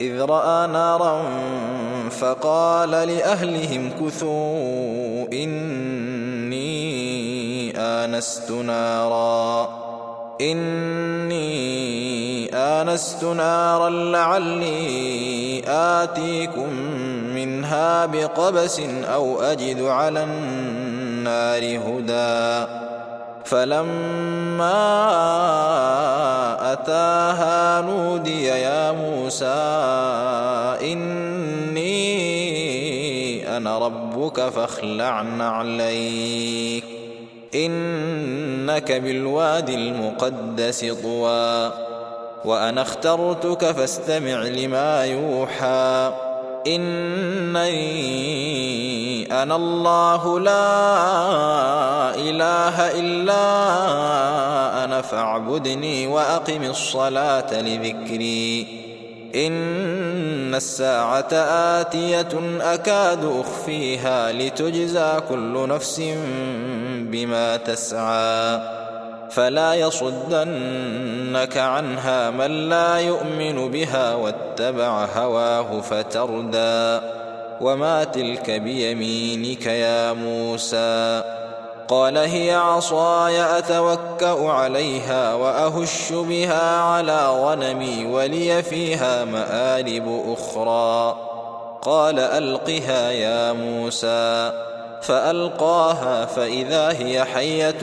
إذ رأى نارا فقال لأهلهم كثوا إني آنست نارا. إني آنست نارا لعلي آتيكم منها بقبس أو أجد على النار هدى. فلما أتاها نودي يا موسى إني أنا ربك فاخلع عليك إنك بالوادي المقدس طوى وأنا اخترتك فاستمع لما يوحى. إني أنا الله لا إله إلا أنا فاعبدني وأقم الصلاة لذكري. إن الساعة آتية أكاد أخفيها لتجزى كل نفس بما تسعى. فلا يصدنك عنها من لا يؤمن بها واتبع هواه فتردى وما تلك بيمينك يا موسى قال هي عصاي أتوكأ عليها وأهش بها على غنمي ولي فيها مآرب أخرى قال ألقها يا موسى فألقاها فإذا هي حية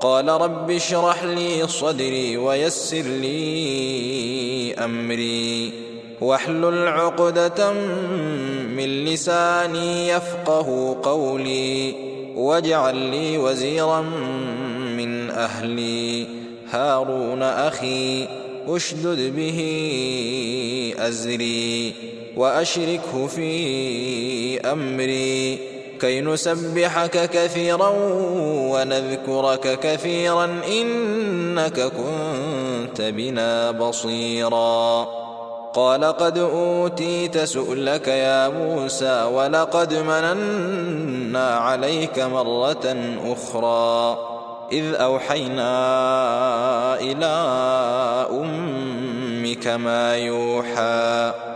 قال رب اشرح لي صدري ويسر لي أمري. واحلل عقدة من لساني يفقه قولي. واجعل لي وزيرا من أهلي. هارون أخي أشدد به أزري. وأشركه في أمري. كي نسبحك كثيرا ونذكرك كثيرا إنك كنت بنا بصيرا. قال قد أوتيت سؤلك يا موسى ولقد مننا عليك مرة أخرى. إذ أوحينا إلى أمك ما يوحى.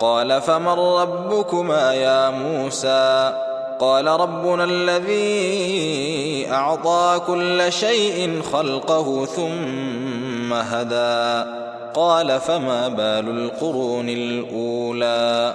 قال فمن ربكما يا موسى؟ قال ربنا الذي أعطى كل شيء خلقه ثم هدى. قال فما بال القرون الأولى؟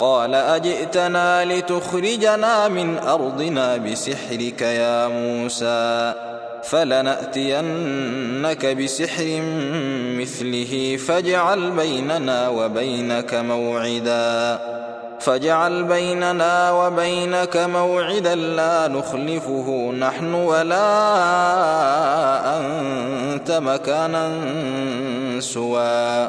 قال أجئتنا لتخرجنا من أرضنا بسحرك يا موسى فلنأتينك بسحر مثله فاجعل بيننا وبينك موعدا فاجعل بيننا وبينك موعدا لا نخلفه نحن ولا أنت مكانا سوى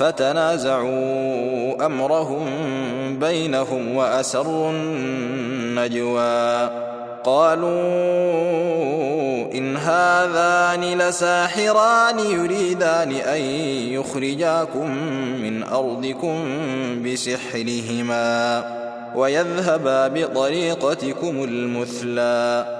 فتنازعوا أمرهم بينهم وأسروا النجوى. قالوا إن هذان لساحران يريدان أن يخرجاكم من أرضكم بسحرهما ويذهبا بطريقتكم المثلى.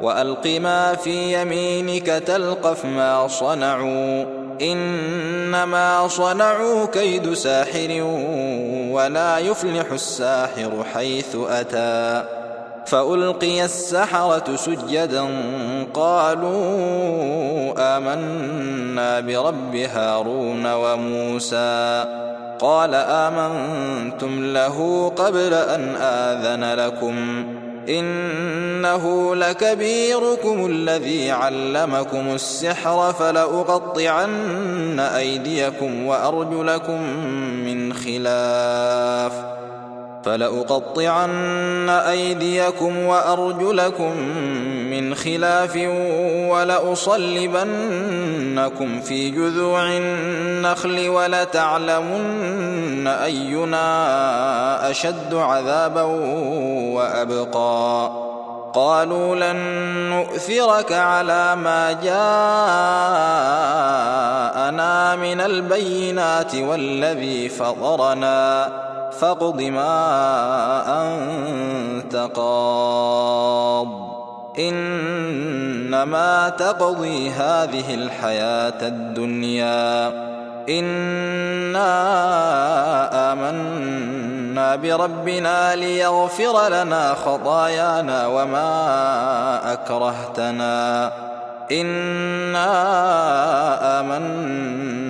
وألق ما في يمينك تلقف ما صنعوا. إنما صنعوا كيد ساحر ولا يفلح الساحر حيث أتى. فألقي السحرة سجدا قالوا آمنا برب هارون وموسى. قال آمنتم له قبل أن آذن لكم. إنه لكبيركم الذي علمكم السحر فلأقطعن أيديكم وأرجلكم من خلاف فلأقطعن أيديكم وأرجلكم من خلاف ولأصلبنكم في جذوع النخل ولتعلمن أينا أشد عذابا وأبقى. قالوا لن نؤثرك على ما جاءنا من البينات والذي فطرنا فاقض ما أنت قاض. إنما تقضي هذه الحياة الدنيا. إنا آمنا بربنا ليغفر لنا خطايانا وما أكرهتنا. إنا آمنا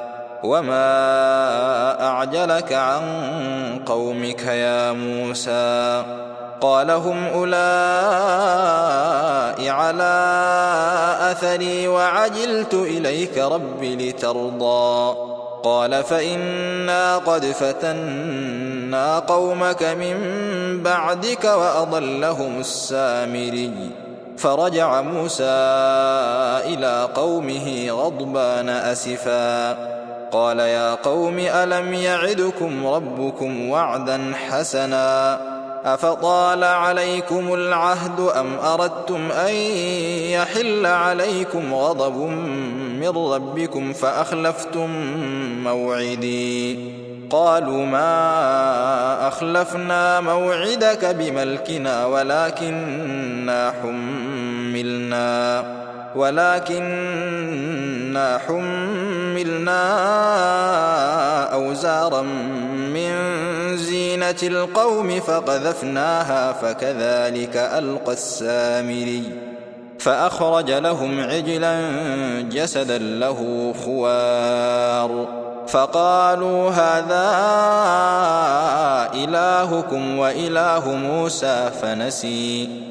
وما اعجلك عن قومك يا موسى قال هم أولئك على أثري وعجلت إليك رب لترضى قال فإنا قد فتنا قومك من بعدك وأضلهم السامري فرجع موسى إلى قومه غضبان أسفا قال يا قوم ألم يعدكم ربكم وعدا حسنا أفطال عليكم العهد أم أردتم أن يحل عليكم غضب من ربكم فأخلفتم موعدي قالوا ما أخلفنا موعدك بملكنا ولكننا حملنا ولكننا حملنا أوزارا من زينة القوم فقذفناها فكذلك ألقى السامري. فأخرج لهم عجلا جسدا له خوار. فقالوا هذا إلهكم وإله موسى فنسي.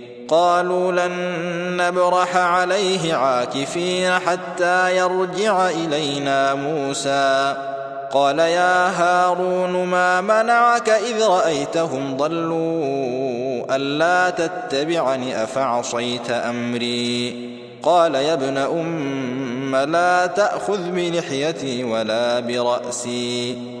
قالوا لن نبرح عليه عاكفين حتى يرجع إلينا موسى. قال يا هارون ما منعك إذ رأيتهم ضلوا ألا تتبعني أفعصيت أمري؟ قال يا ابن أم لا تأخذ بلحيتي ولا برأسي.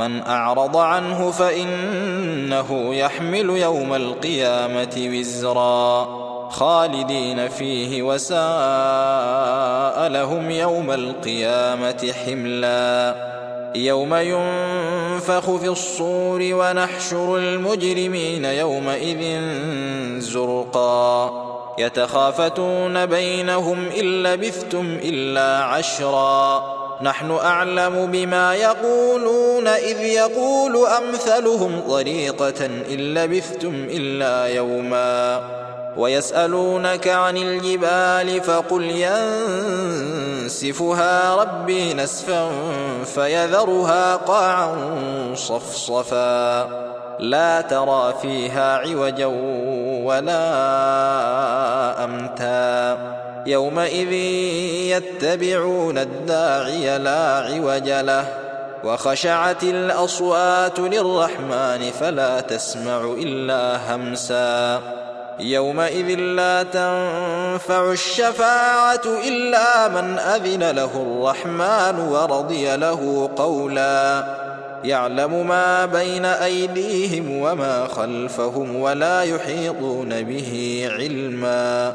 من أعرض عنه فإنه يحمل يوم القيامة وزرا. خالدين فيه وساء لهم يوم القيامة حملا. يوم ينفخ في الصور ونحشر المجرمين يومئذ زرقا. يتخافتون بينهم إن لبثتم إلا عشرا. نحن أعلم بما يقولون إذ يقول أمثلهم طريقه إن لبثتم إلا يوما ويسألونك عن الجبال فقل ينسفها ربي نسفا فيذرها قاعا صفصفا لا ترى فيها عوجا ولا أمتا يومئذ يتبعون الداعي لا عوج له وخشعت الأصوات للرحمن فلا تسمع إلا همسا. يومئذ لا تنفع الشفاعة إلا من أذن له الرحمن ورضي له قولا. يعلم ما بين أيديهم وما خلفهم ولا يحيطون به علما.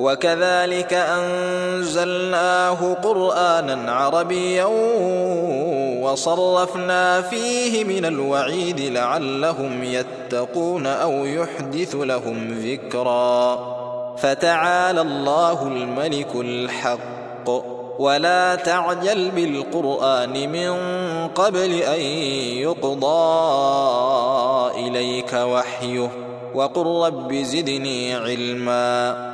وكذلك أنزلناه قرآنا عربيا وصرفنا فيه من الوعيد لعلهم يتقون أو يحدث لهم ذكرا. فتعالى الله الملك الحق. ولا تعجل بالقرآن من قبل أن يقضى إليك وحيه. وقل رب زدني علما.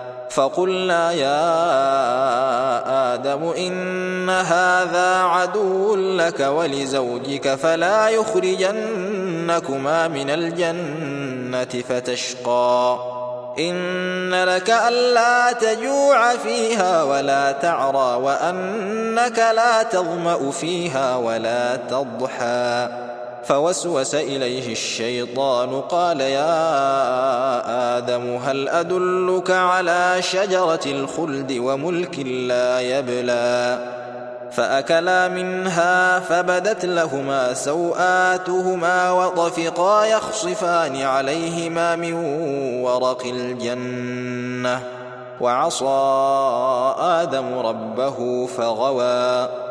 فقلنا يا آدم إن هذا عدو لك ولزوجك فلا يخرجنكما من الجنة فتشقى. إن لك ألا تجوع فيها ولا تعرى وأنك لا تظمأ فيها ولا تضحى. فوسوس إليه الشيطان قال يا آدم هل أدلك على شجرة الخلد وملك لا يبلى؟ فأكلا منها فبدت لهما سوآتهما وطفقا يخصفان عليهما من ورق الجنة وعصى آدم ربه فغوى.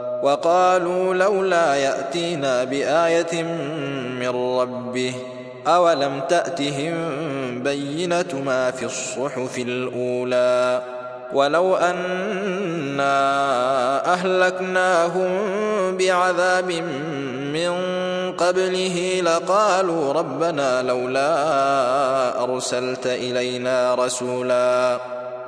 وقالوا لولا يأتينا بآية من ربه أولم تأتهم بينة ما في الصحف الأولى؟ ولو أنا أهلكناهم بعذاب من قبله لقالوا ربنا لولا أرسلت إلينا رسولا.